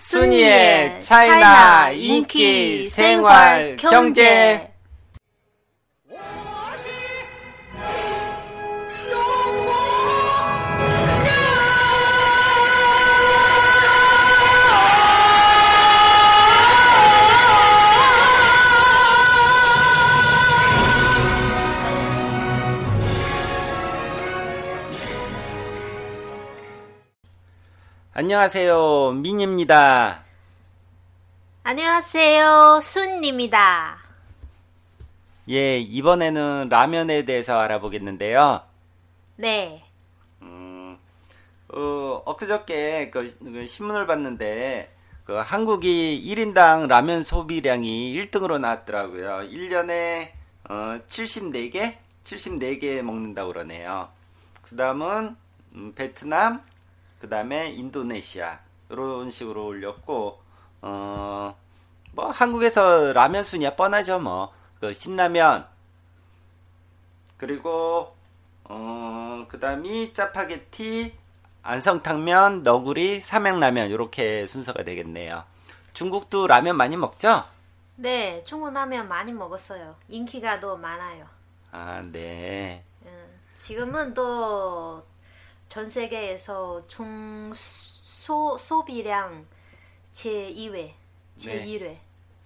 순이의 차이나 인기 생활 경제 안녕하세요 민입니다 안녕하세요, 순입니다. 예 이번에는 라면에 대해서 알아보겠는데요 네, 어, 엊그저께 그, 그 신문을 봤는데 그 한국이 1인당 라면 소비량이 1등으로 나왔더라고요. 1년에 어, 74개? 74개 먹는다고 그러네요. 그 다음은 음, 베트남, 그 다음에 인도네시아 이런 식으로 올렸고 어, 뭐 한국에서 라면 순위야 뻔하죠 뭐. 그 신라면 그리고 어, 그 다음이 짜파게티, 안성탕면, 너구리, 삼양라면 이렇게 순서가 되겠네요. 중국도 라면 많이 먹죠? 네, 중국 라면 많이 먹었어요. 인기가 더 많아요. 아, 네. 음, 지금은 또 전 세계에서 총 소, 소비량 제 2회, 제1회.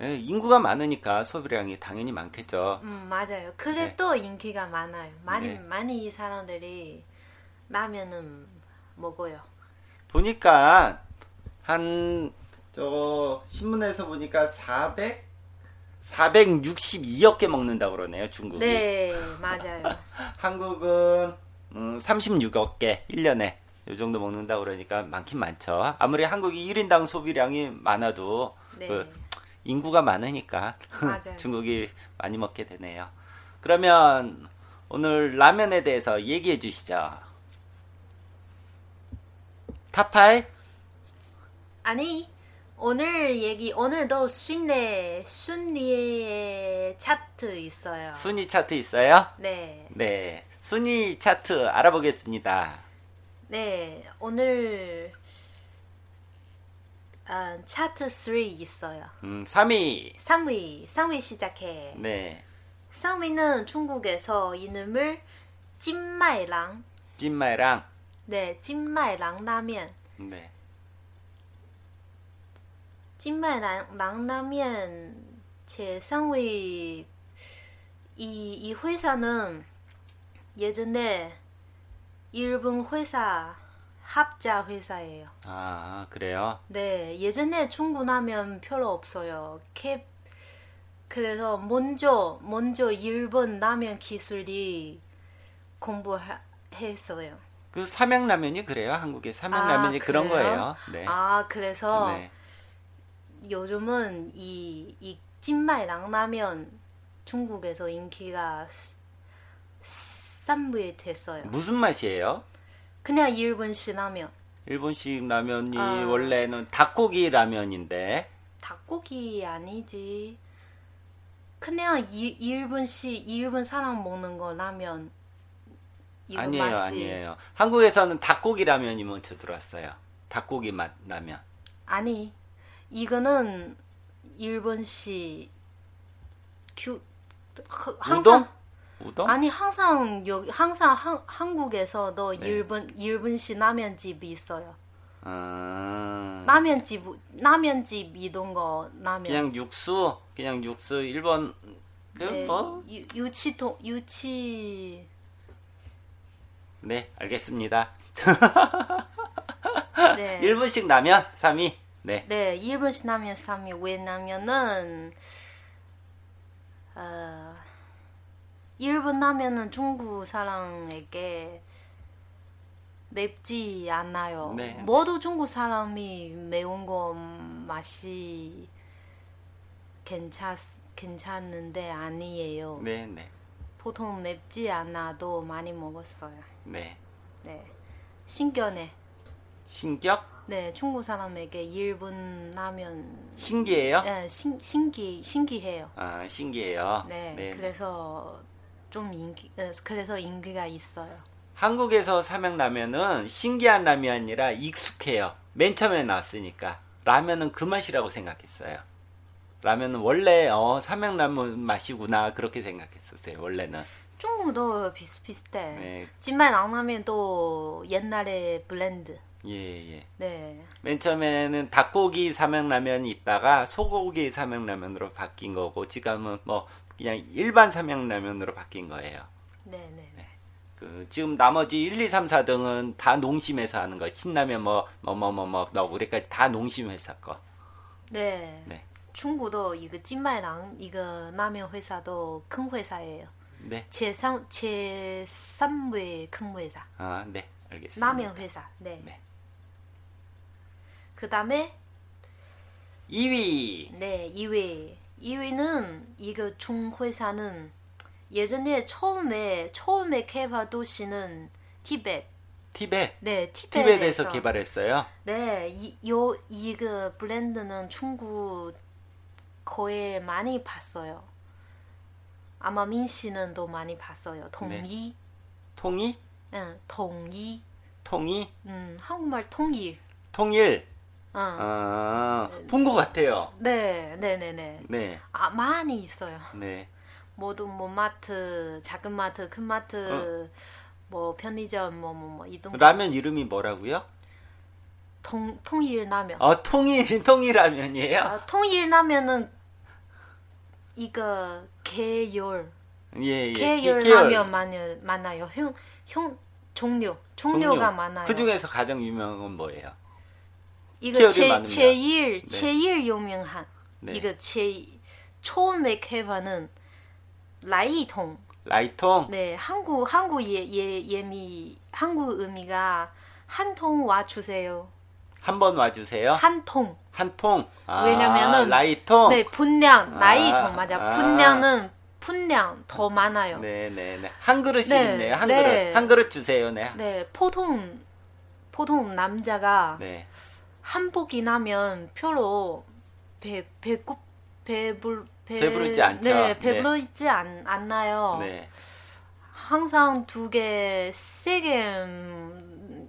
예, 인구가 많으니까 소비량이 당연히 많겠죠. 음, 맞아요. 그래도 인기가 많아요. 많이, 네. 많이 사람들이 라면은 먹어요. 보니까 한 저 신문에서 보니까 400 462억 개 먹는다고 그러네요, 중국이. 네, 맞아요. 한국은 음, 36억 개 1년에 이 정도 먹는다고 그러니까 많긴 많죠. 아무리 한국이 1인당 소비량이 많아도 네. 그 인구가 많으니까. 중국이 많이 먹게 되네요. 그러면 오늘 라면에 대해서 얘기해 주시죠. 탑파이? 아니 오늘 얘기 오늘도 순례 순리의 차트 있어요. 순위 차트 있어요? 네, 네. 순위 차트 알아보겠습니다. 네 오늘 아, 차트 3 있어요. 음, 3위. 3위 3위 시작해. 네. 3위는 중국에서 이름을 찐마이랑 찐마이랑 네 찐마이랑 라면 네. 찐마이랑 라면 제 3위 이, 이 회사는 예전에 일본 회사 합자 회사예요. 아, 그래요? 네, 예전에 중국 라면 별로 없어요. 캡 그래서 먼저 먼저 일본 라면 기술이 공부했어요. 그 삼양라면이 그래요. 한국의 삼양라면이 아, 그런? 거예요. 네. 아 그래서 네. 요즘은 이, 이 찐마이랑 라면 중국에서 인기가 3부에 됐어요. 무슨 맛이에요? 그냥 일본식 라면. 일본식 라면이 아. 원래는 닭고기 라면인데 닭고기 아니지. 그냥 이, 일본식 일본 사람 먹는 거 라면. 아니에요, 맛이 아니에요. 한국에서는 닭고기 라면이 먼저 들어왔어요. 닭고기 맛 라면. 아니 이거는 일본식 규 그- 우동? 우동? 아니 항상 여기 항상 한, 한국에서도 네. 일본 일본식 라면집이 있어요. 아, 라면집 라면집 이런 거 라면. 그냥 육수, 그냥 육수 일본 그 네, 뭐? 유, 유치통 유치 네, 알겠습니다. 네. 일본식 라면 3위. 네. 네, 일본식 라면 3위. 왜냐면은 어, 일본 라면은 중국 사람에게 맵지 않아요. 네. 모두 중국 사람이 매운 거 맛이 괜찮 괜찮은데 아니에요. 네, 네, 보통 맵지 않아도 많이 먹었어요. 네. 네. 신기하네. 신격? 네, 중국 사람에게 일본 라면 신기해요? 네, 신, 신기 신기해요. 아, 신기해요. 네, 네. 그래서 좀 인기 어, 그래서 인기가 있어요. 한국에서 삼양 라면은 신기한 라면이 아니라 익숙해요. 맨 처음에 나왔으니까. 라면은 그 맛이라고 생각했어요. 라면은 원래 어, 삼양 라면 맛이구나 그렇게 생각했었어요. 원래는. 중국도 비슷비슷해. 네. 집만 라면도 옛날에 브랜드. 예, 예. 네, 맨 처음에는 닭고기 삼양라면이 있다가 소고기 삼양라면으로 바뀐 거고 지금은 뭐 그냥 일반 삼양라면으로 바뀐 거예요. 네, 네. 그 지금 나머지 1, 2, 3, 4등은 다 농심에서 하는 거. 신라면 뭐 뭐 뭐 뭐뭐 너구리까지 다 농심 회사 거. 네. 네. 중국도 이거 찐마이랑 이거 라면 회사도 큰 회사예요. 네. 제3 제3회 큰 회사. 아, 네. 알겠습니다. 라면 회사. 네. 네. 그다음에 2위. 네, 2위. 2위는 이거 중회사는 예전에 처음에 처음에 개발 도 시는 티베트. 티베트. 네, 티베트에서. 티베트에서 개발했어요. 네, 이, 요 이거 브랜드는 중국 거에 많이 봤어요. 아마 민 씨는 더 많이 봤어요. 동이, 통이? 응, 동이, 통이? 음, 한국말 통일. 통일. 응. 아, 본 것 같아요. 네, 네, 네, 네. 네. 아, 많이 있어요. 네. 모두 뭐 마트, 작은 마트, 큰 마트, 뭐 편의점, 뭐 뭐 뭐 이동 라면 이름이 뭐라고요? 통 통일 라면. 어, 통일 통일 라면이에요? 아, 통일 라면은 이거 계열 예, 예. 계열. 라면 많이 많아요. 형, 형 종류 종류가 많아요. 그 중에서 가장 유명한 건 뭐예요? 이거 계열이 제 많습니다. 제일 네. 제일 유명한 네. 이거 제 처음에 개발은 라이통. 라이통? 네, 한국 한국 예, 예 예미 한국 의미가 한 통 와 주세요. 한 번 와 주세요. 한 통. 한 통. 아, 왜냐면은 라이통. 네, 분량 아, 라이통 맞아. 아. 분량은 분량 더 많아요. 네, 네, 네. 한 그릇이 네, 있네요. 한 네. 그릇. 한 그릇 주세요. 네. 네, 보통 보통 남자가 네. 한복이 나면 별로 배 배고 배불 배, 배부르지 않죠. 네, 네. 배부르지 않, 않나요. 네. 항상 두 개, 세 개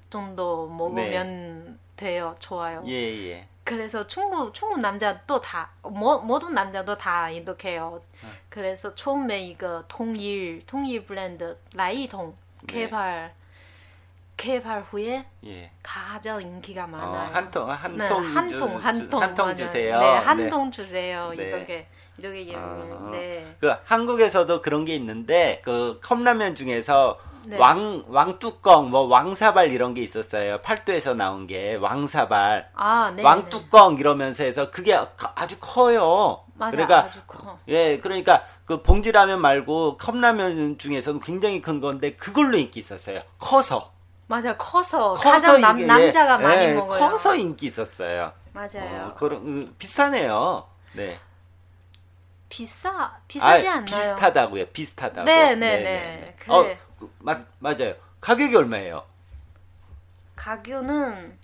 정도 먹으면 돼요. 좋아요. 예, 예. 그래서 중국 중국 남자도 다 모, 모든 남자도 다 이렇게요. 아. 그래서 처음에 이거 통일 통일 브랜드 라이통 네. 개발 개발 후에 예. 가장 인기가 어, 많아요. 한 통, 한 네, 통, 한 주- 통, 한 주- 통, 한통 맞아요. 주세요. 네, 한 네. 통 주세요. 네. 이렇게 이렇게 예, 어, 네. 그 한국에서도 그런 게 있는데 그 컵라면 중에서 네. 왕 왕뚜껑 뭐 왕사발 이런 게 있었어요. 팔도에서 나온 게 왕사발, 아, 네. 네. 왕뚜껑 이러면서 해서 그게 아주 커요. 맞아, 그러니까 커. 예, 그러니까 그 봉지라면 말고 컵라면 중에서는 굉장히 큰 건데 그걸로 인기 있었어요. 커서. 맞아 커서, 커서 가장 남, 이게, 남자가 예, 많이 예, 먹어요. 커서 인기 있었어요. 맞아요. 어, 그런 음, 비슷하네요. 네. 비싸 비싸지 아, 않나요? 비슷하다고요. 비슷하다고. 네, 네, 네. 그래. 어, 그, 맞, 맞아요. 가격이 얼마예요? 가격은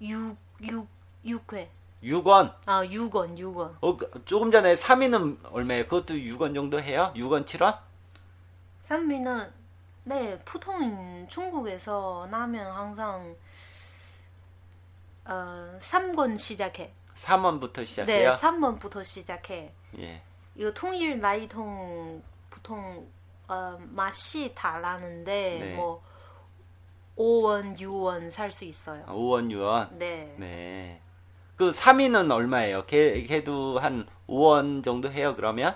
6 6 6회. 6원. 아, 6원, 6원. 어, 그, 조금 전에 3위는 얼마예요? 그것도 6원 정도 해요? 6원, 7원? 산미는 네, 보통 중국에서 라면 항상 어, 3권 시작해. 3원부터 네, 시작해요? 3번부터 시작해. 예. 이거 통일 라이통 보통 어, 맛이 다르는데 네. 뭐 5원, 6원 살 수 있어요. 5원, 6원. 네. 네. 그 3위는 얼마예요? 걔, 걔도 한 5원 정도 해요, 그러면?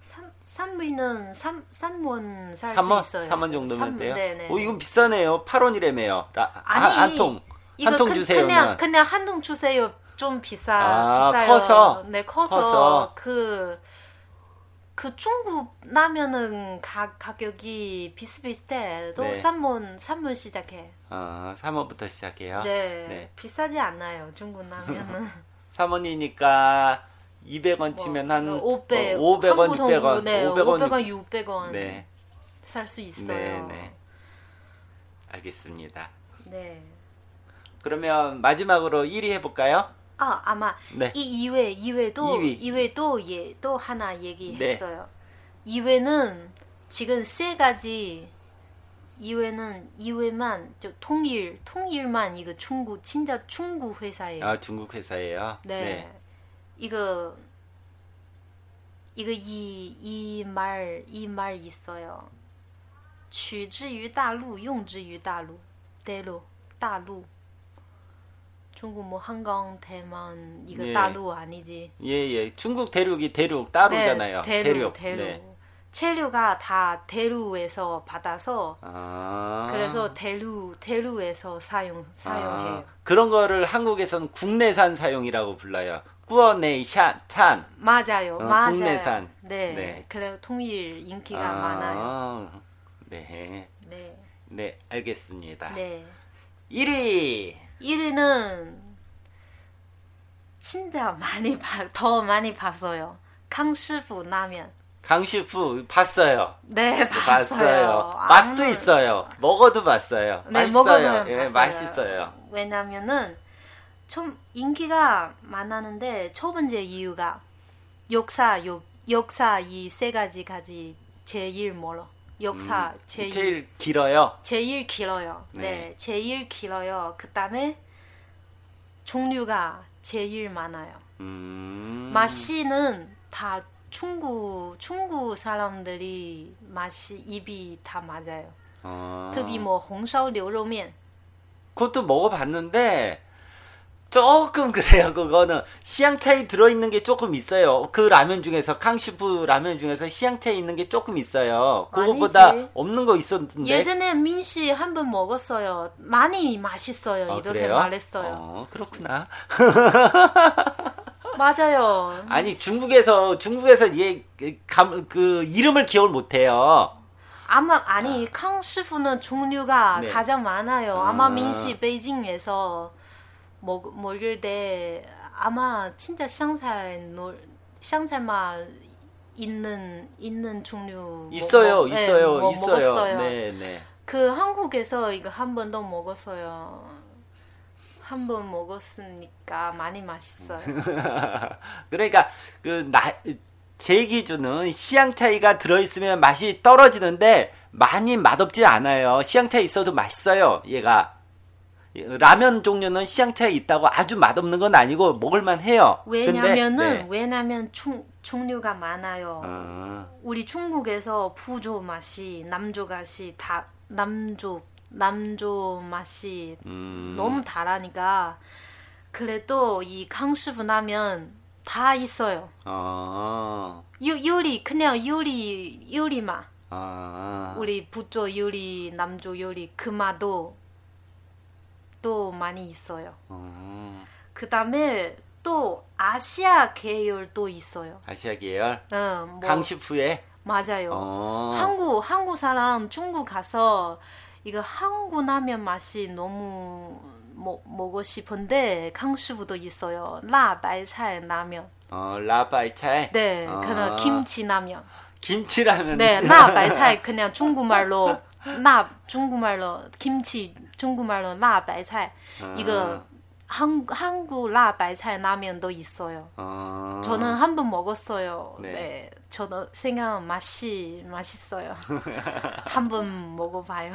3, 3위는 3, 3원 살수 3원? 있어요. 3원 정도면 삼- 돼요? 네네. 어, 이건 비싸네요. 8원이라며요. 아니, 한, 한 통. 한통 그, 주세요. 그냥 그냥 한 통 주세요. 좀 비싸 아, 비싸요. 커서? 네, 커서, 커서. 그 그 중국 라면은 가, 가격이 비슷비슷해. 또 네. 3원, 3원 시작해. 어, 3원부터 시작해요. 네. 네. 비싸지 않아요. 중국 라면은. 3원이니까 200원 치면 한 500, 500원, 600원, 네, 500원, 500원, 600원 네. 살수 있어요. 네, 네. 알겠습니다. 네. 그러면 마지막으로 1위 해볼까요? 아, 아마 네. 이 이외 이외도 이위. 이외도 예, 또 하나 얘기했어요. 이외는 지금 세 가지 이외는 이외만 저 통일 통일만 이거 중국 진짜 중국 회사예요. 아, 중국 회사예요. 네. 이거 이거 이 이 말 이 말 있어요. 取之于大陆,用之于大陆. 대陆, 大陆. 중국 뭐 한강, 대만 이거 예. 다루 아니지? 예, 예. 중국 대륙이 대륙 따로잖아요. 네, 대륙, 대륙. 대륙. 네. 체류가 다 대륙에서 받아서 아. 그래서 대륙 대륙에서 사용 사용해요. 아, 그런 거를 한국에서는 국내산 사용이라고 불러요. 꾸어네이 샤, 찬. 맞아요, 어, 맞아요. 국내산. 네, 네. 그래 통일 인기가 아, 많아요. 네. 네, 네, 알겠습니다. 네. 1위. 1위는 진짜 많이 봐, 더 많이 봤어요. 강师傅 라면. 강시프 봤어요. 네, 봤어요. 봤어요. 맛도 아무- 있어요. 먹어도 봤어요. 네, 맛있어요. 먹어서는 예, 봤어요. 맛있어요. 왜냐면은 좀 인기가 많았는데 첫 번째 이유가 역사 역, 역사 이 세 가지까지 제일 멀어. 역사 제일 제일, 제일 길어요. 길어요. 네. 네. 제일 길어요. 그다음에 종류가 제일 많아요. 음. 맛이는 다 중국 중국 사람들이 맛이 입이 다 맞아요. 어. 특히 뭐 홍烧牛肉面 그것도 먹어봤는데 조금 그래요. 그거는 시향 차이 들어 있는 게 조금 있어요. 그 라면 중에서 강시프 라면 중에서 시향 차이 있는 게 조금 있어요. 그거보다 아니지. 없는 거 있었는데. 예전에 민씨 한 번 먹었어요. 많이 맛있어요. 어, 이렇게 그래요? 말했어요. 어, 그렇구나. 맞아요. 아니 중국에서 중국에서 얘감그 이름을 기억을 못 해요. 아마 아니 캉师傅는 종류가 네. 가장 많아요. 아. 아마 민씨 베이징에서 먹 먹을 때 아마 진짜 샹차이 맛 있는 있는 종류 있어요, 먹- 네, 있어요, 먹- 있어요. 먹었어요. 네, 네. 그 한국에서 이거 한 번도 먹었어요. 한 번 먹었으니까 많이 맛있어요. 그러니까 그나제 기준은 시향 차이가 들어 있으면 맛이 떨어지는데 많이 맛없지 않아요. 시향 차이 있어도 맛있어요. 얘가 라면 종류는 시향 차이 있다고 아주 맛없는 건 아니고 먹을만 해요. 왜냐면은 네. 왜냐면 종, 종류가 많아요. 어, 우리 중국에서 부조 맛이 남조 맛이 다 남조 남조 맛이 음, 너무 다르니까 그래도 이 강师傅 라면 다 있어요. 어, 요, 요리 그냥 요리 요리 맛. 어, 우리 부조 요리 남조 요리 그 맛도 또 많이 있어요. 어, 그 다음에 또 아시아 계열도 있어요. 아시아 계열 응, 뭐 강시프에 맞아요. 어, 한국 한국 사람 중국 가서 이거 한국 라면 맛이 너무 먹, 먹고 싶은데 강师傅도 있어요. 라바이차이 라면. 어, 라바이차에 네, 어, 그냥 김치 라면. 김치라면 네, 라바이차이 그냥 중국말로 라 중국말로 김치 중국말로 라바이차이 이거 한, 한국 라바이차이 라면도 있어요. 어, 저는 한 번 먹었어요. 네. 네. 저도 생각 맛이 맛있어요. 한 번 먹어봐요.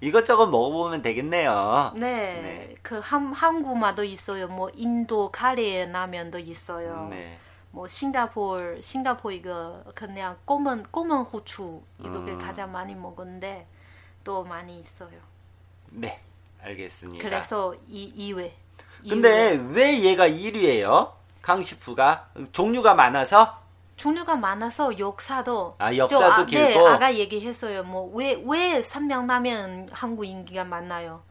이것저것 먹어보면 되겠네요. 네. 네. 그 한, 한국마도 있어요. 뭐 인도 카레 라면도 있어요. 네. 뭐 싱가포르 싱가포르 이거 그냥 검은 검은 후추 이렇게 음. 가장 많이 먹었는데 또 많이 있어요. 네, 알겠습니다. 그래서 이 이외. 근데 이외. 왜 얘가 1위예요? 강시프가 종류가 많아서 종류가 많아서 역사도 아, 역사도 저, 네, 길고? 아까 얘기했어요. 뭐 왜 왜 삼명라면 한국 인기가 많나요?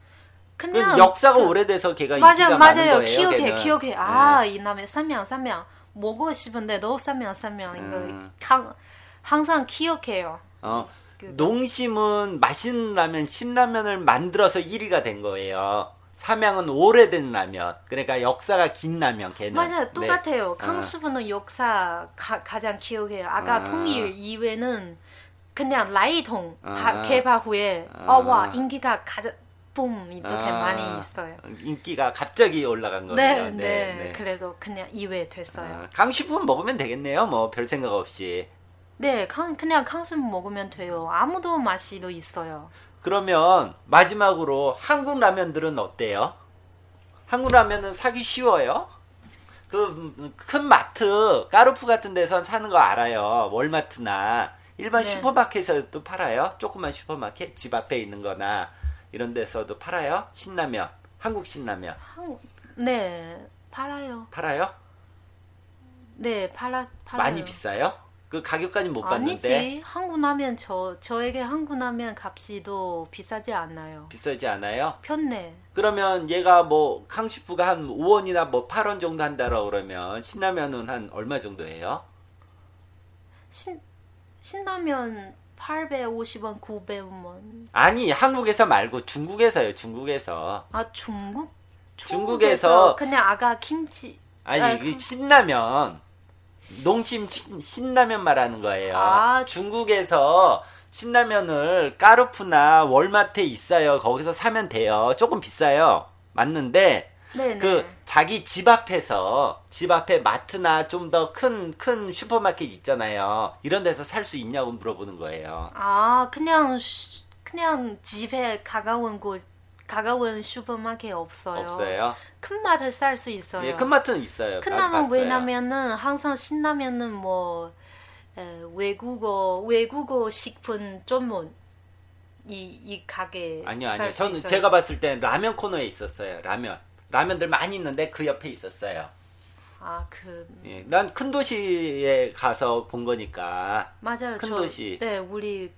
그 그냥 역사가 그- 오래돼서 걔가 맞아 인기가 많은 맞아요. 거예요. 기억해 걔는. 기억해. 아 네. 이 남의 삼명 삼명 먹고 싶은데 너무 싸면 싸면 이거 음. 항, 항상 기억해요. 어, 그- 농심은 맛있는 라면, 신라면을 만들어서 1위가 된 거예요. 삼양은 오래된 라면. 그러니까 역사가 긴 라면, 걔는. 맞아요, 네. 똑같아요. 강수부는 역사 가, 가장 기억해요. 아까 아. 통일 이외는 그냥 라이통 아. 바- 개발 후에 아. 어, 와 인기가 가장 붐 이렇게 아, 많이 있어요. 인기가 갑자기 올라간 거예요. 네, 네, 그래서 그냥 이외 됐어요. 아, 강식품 먹으면 되겠네요. 뭐 별 생각 없이. 네, 강, 그냥 강수 먹으면 돼요. 아무도 맛이도 있어요. 그러면 마지막으로 한국 라면들은 어때요? 한국 라면은 사기 쉬워요? 그 큰 마트, 까르푸 같은 데선 사는 거 알아요. 월마트나 일반 네. 슈퍼마켓에서도 팔아요. 조그만 슈퍼마켓 집 앞에 있는 거나 이런 데서도 팔아요. 신라면, 한국 신라면 한국, 네, 팔아요. 팔아요? 네, 팔아, 팔아요. 많이 비싸요? 그 가격까지 못 봤는데 아니지. 한국 라면 저 저에게 한국 라면 값이도 비싸지 않아요. 비싸지 않아요? 편해. 그러면 얘가 뭐 강슈프가 한 5원이나 뭐 8원 정도 한다라 그러면 신라면은 한 얼마 정도 해요? 신 신라면 850원, 900원. 아니 한국에서 말고 중국에서요 중국에서 아 중국? 중국에서 그냥 아가 김치. 아니 아, 그 강- 신라면 농심 신- 신라면 말하는 거예요. 아, 중국에서 신라면을 까르푸나 월마트에 있어요. 거기서 사면 돼요. 조금 비싸요. 맞는데 네네. 그 자기 집 앞에서 집 앞에 마트나 좀 더 큰큰 슈퍼마켓 있잖아요. 이런 데서 살 수 있냐고 물어보는 거예요. 아 그냥 슈- 그냥 집에 가까운 곳 가까운 슈퍼마켓 없어요. 없어요 큰 맛을 살수 있어요. 예, 큰 마트는 있어요 큰 봤어요. 왜냐면은 항상 신라면은 뭐 에, 외국어 외국어 식품 전문 이 이 가게 아니요, 아니요. 저는 있어요. 제가 봤을 때 라면 코너에 있었어요. 라면. 라면들 많이 있는데 그 옆에 있었어요. 아 그 예, 난 큰 도시에 가서 본 거니까. 맞아요. 큰 저, 도시. 네 우리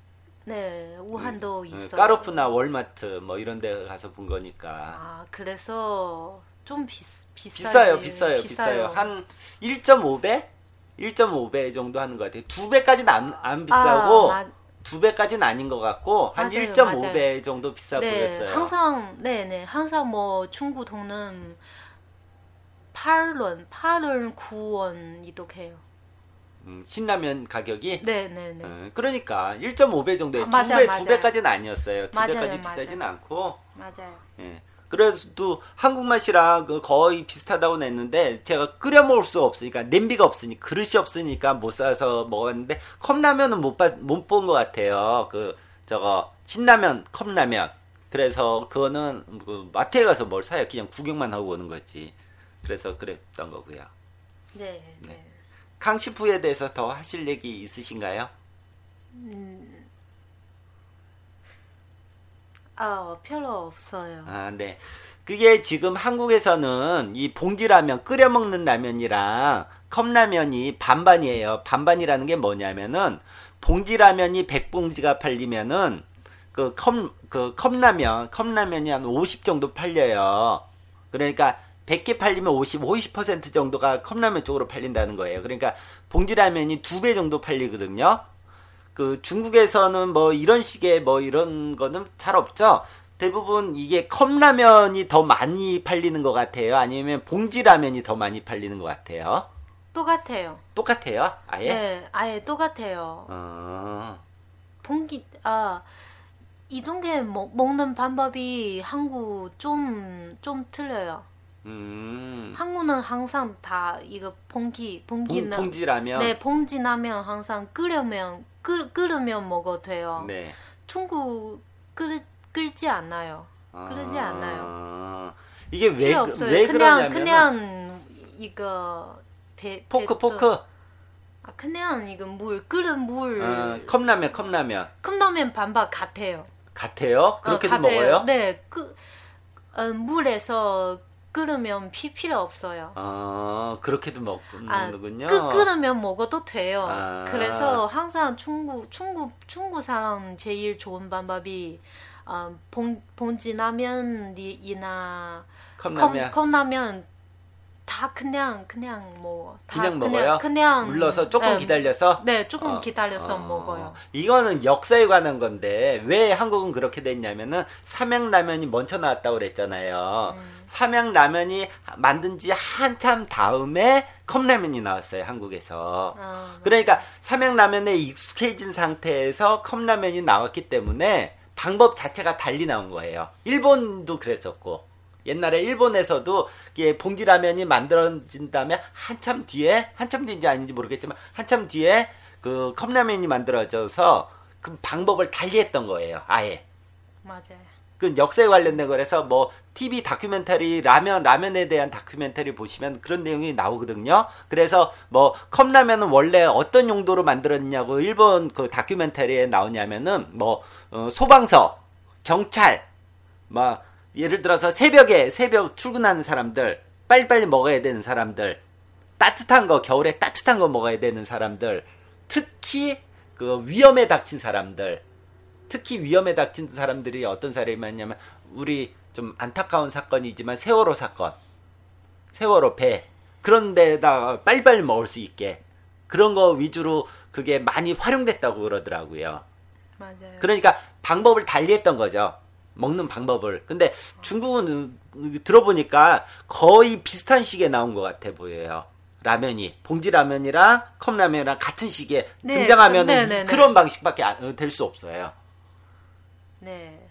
네 우한도 있어요. 까르푸나 월마트 뭐 이런 데 가서 본 거니까. 아 그래서 좀 비, 비싸요, 비싸요. 비싸요, 비싸요. 한 1.5배? 1.5배 정도 하는 것 같아요. 두 배까지는 안, 안 비싸고, 아, 마- 두 배까지는 아닌 것 같고, 한 맞아요, 1.5배 정도 비싸 네, 보였어요. 항상 네네 항상 뭐 중국 돈은 8원, 8원, 9원 이렇게요. 음, 신라면 가격이? 네네네. 어, 그러니까 1.5배 정도에 아, 두 맞아요, 배, 맞아요. 두 배까지는 아니었어요. 두 맞아요, 배까지 맞아요. 비싸진 않고. 맞아요. 예. 그래도 한국 맛이랑 그 거의 비슷하다고 냈는데 제가 끓여 먹을 수 없으니까 냄비가 없으니 그릇이 없으니까 못 사서 먹었는데 컵라면은 못못본 것 같아요. 그 저거 신라면 컵라면. 그래서 그거는 그 마트에 가서 뭘 사요? 그냥 구경만 하고 오는 거지. 그래서 그랬던 거고요. 네. 네. 네. 강시푸에 대해서 더 하실 얘기 있으신가요? 아 별로 없어요. 아, 네. 그게 지금 한국에서는 이 봉지라면, 끓여 먹는 라면이랑 컵라면이 반반이에요. 반반이라는 게 뭐냐면은 봉지라면이 100봉지가 팔리면은 그 컵, 그 컵라면, 컵라면이 한 50 정도 팔려요. 그러니까 100개 팔리면 50, 50% 정도가 컵라면 쪽으로 팔린다는 거예요. 그러니까 봉지라면이 두 배 정도 팔리거든요. 그 중국에서는 뭐 이런 식의 뭐 이런 거는 잘 없죠. 대부분 이게 컵라면이 더 많이 팔리는 것 같아요. 아니면 봉지라면이 더 많이 팔리는 것 같아요. 똑같아요. 똑같아요? 아예? 네, 아예 똑같아요. 어, 봉기 아 이동게 먹, 먹는 방법이 한국 좀 좀 틀려요. 음, 한국은 항상 다 이거 봉기 봉, 봉기는 봉지라면? 네 봉지라면 항상 끓으면 끓 끓으면 먹어도 돼요. 네. 중국 끓 끓지 않아요. 끓지 아, 않아요. 이게 왜, 필요 그- 없어요. 왜 그냥 그러냐면 그냥 이거 배, 포크 배- 포크 아 그냥 이거 물 끓은 물 어, 컵라면 컵라면 컵라면 반반 같아요. 같아요? 그렇게도 어. 먹어요? 네, 그 어, 물에서 끓으면 피 필요 없어요. 어, 그렇게도 먹, 아, 먹는군요. 끓, 끓으면 먹어도 돼요. 아. 그래서 항상 중국 중국 중국 사람 제일 좋은 방법이 어, 봉 봉지라면이나 컵라면. 컵라면 다 그냥 그냥. 다 그냥 먹어요? 그냥 물러서 조금 네, 기다려서? 네, 조금 어, 기다려서 어, 먹어요. 이거는 역사에 관한 건데 왜 한국은 그렇게 됐냐면은 삼양라면이 먼저 나왔다고 그랬잖아요. 음. 삼양라면이 만든 지 한참 다음에 컵라면이 나왔어요, 한국에서. 아, 그러니까 삼양라면에 익숙해진 상태에서 컵라면이 나왔기 때문에 방법 자체가 달리 나온 거예요. 일본도 그랬었고 옛날에 일본에서도 봉지라면이 만들어진 다음에 한참 뒤에 한참 뒤인지 아닌지 모르겠지만 한참 뒤에 그 컵라면이 만들어져서 그 방법을 달리 했던 거예요. 아예. 맞아요. 그 역사에 관련된 거라서 뭐 TV 다큐멘터리 라면 라면에 대한 다큐멘터리 보시면 그런 내용이 나오거든요. 그래서 뭐 컵라면은 원래 어떤 용도로 만들었냐고 일본 그 다큐멘터리에 나오냐면은 뭐 어, 소방서, 경찰, 막 예를 들어서 새벽에 새벽 출근하는 사람들, 빨리빨리 먹어야 되는 사람들, 따뜻한 거 겨울에 따뜻한 거 먹어야 되는 사람들, 특히 그 위험에 닥친 사람들, 특히 위험에 닥친 사람들이 어떤 사람이었냐면 우리 좀 안타까운 사건이지만 세월호 사건, 세월호 배 그런 데다가 빨리빨리 먹을 수 있게 그런 거 위주로 그게 많이 활용됐다고 그러더라고요. 맞아요. 그러니까 방법을 달리했던 거죠. 먹는 방법을. 근데 중국은 들어보니까 거의 비슷한 시기에 나온 것 같아 보여요. 라면이 봉지 라면이랑 컵라면이랑 같은 시기에 네, 등장하면 네, 네, 네. 그런 방식밖에 될 수 없어요. 네.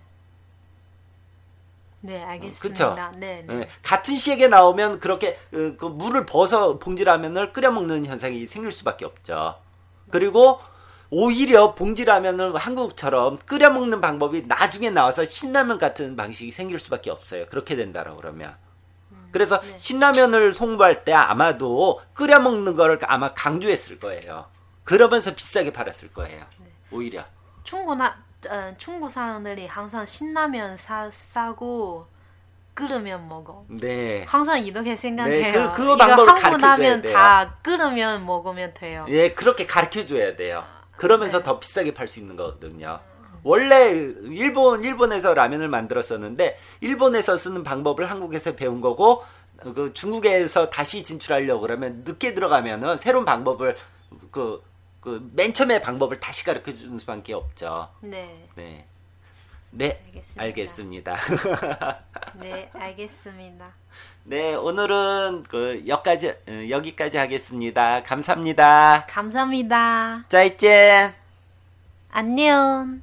네, 그쵸? 알겠습니다. 네, 네. 예, 같은 시기에 나오면 그렇게 어, 그 물을 벗어 봉지라면을 끓여 먹는 현상이 생길 수밖에 없죠. 그리고 오히려 봉지라면을 한국처럼 끓여 먹는 방법이 나중에 나와서 신라면 같은 방식이 생길 수밖에 없어요. 그렇게 된다라고 그러면. 그래서 네. 신라면을 송부할 때 아마도 끓여 먹는 거를 아마 강조했을 거예요. 그러면서 비싸게 팔았을 거예요. 네. 오히려. 중국 나, 어, 중국 사람들이 항상 신라면 사, 싸고 끓으면 먹어. 네. 항상 이렇게 생각해요. 네, 그- 이거 방법을 가르쳐줘야 돼요. 다 끓으면 먹으면 돼요. 예, 그렇게 가르쳐 줘야 돼요. 그러면서 네. 더 비싸게 팔 수 있는 거거든요. 원래 일본 일본에서 라면을 만들었었는데 일본에서 쓰는 방법을 한국에서 배운 거고 그 중국에서 다시 진출하려고 그러면 늦게 들어가면은 새로운 방법을 그 그 맨 처음에 방법을 다시 가르쳐 주는 수밖에 없죠. 네, 네. 네, 알겠습니다. 알겠습니다. 네, 알겠습니다. 네, 오늘은 그 여기까지 어, 여기까지 하겠습니다. 감사합니다. 감사합니다. 再见。 안녕.